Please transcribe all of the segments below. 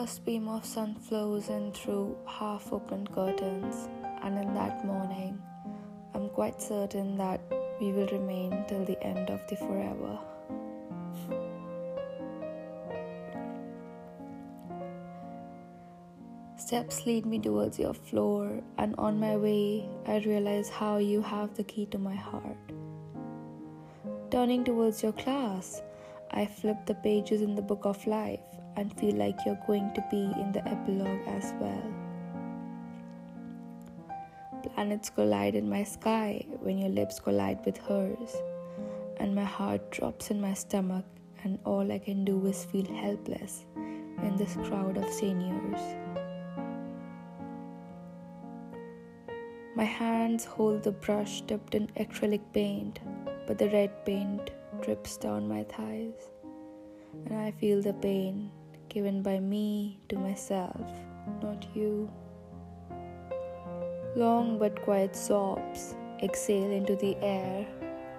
first beam of sun flows in through half open curtains, and in that morning, I'm quite certain that we will remain till the end of the forever. Steps lead me towards your floor, and on my way, I realize how you have the key to my heart. Turning towards your class, I flip the pages in the book of life and feel like you're going to be in the epilogue as well. Planets collide in my sky when your lips collide with hers, and my heart drops in my stomach, and all I can do is feel helpless in this crowd of seniors. My hands hold the brush dipped in acrylic paint, but the red paint drips down my thighs, and I feel the pain given by me to myself, not you. Long but quiet sobs exhale into the air,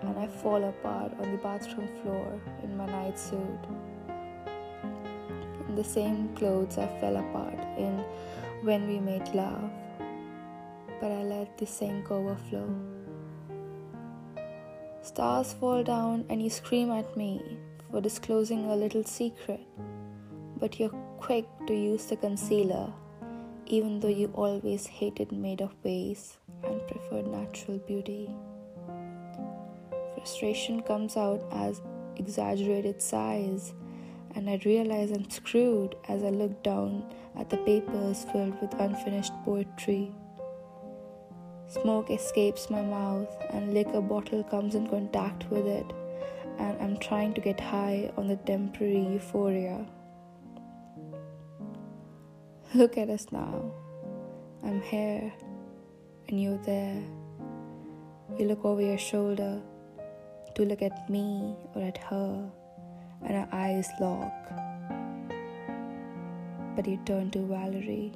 and I fall apart on the bathroom floor in my night suit. In the same clothes I fell apart in when we made love, but I let the sink overflow. Stars fall down, and you scream at me for disclosing a little secret, but you're quick to use the concealer even though you always hated made of base and preferred natural beauty. Frustration comes out as exaggerated sighs, and I realize I'm screwed as I look down at the papers filled with unfinished poetry. Smoke escapes my mouth, and liquor bottle comes in contact with it, and I'm trying to get high on the temporary euphoria. Look at us now. I'm here and you're there. You look over your shoulder to look at me or at her, and our eyes lock. But you turn to Valerie.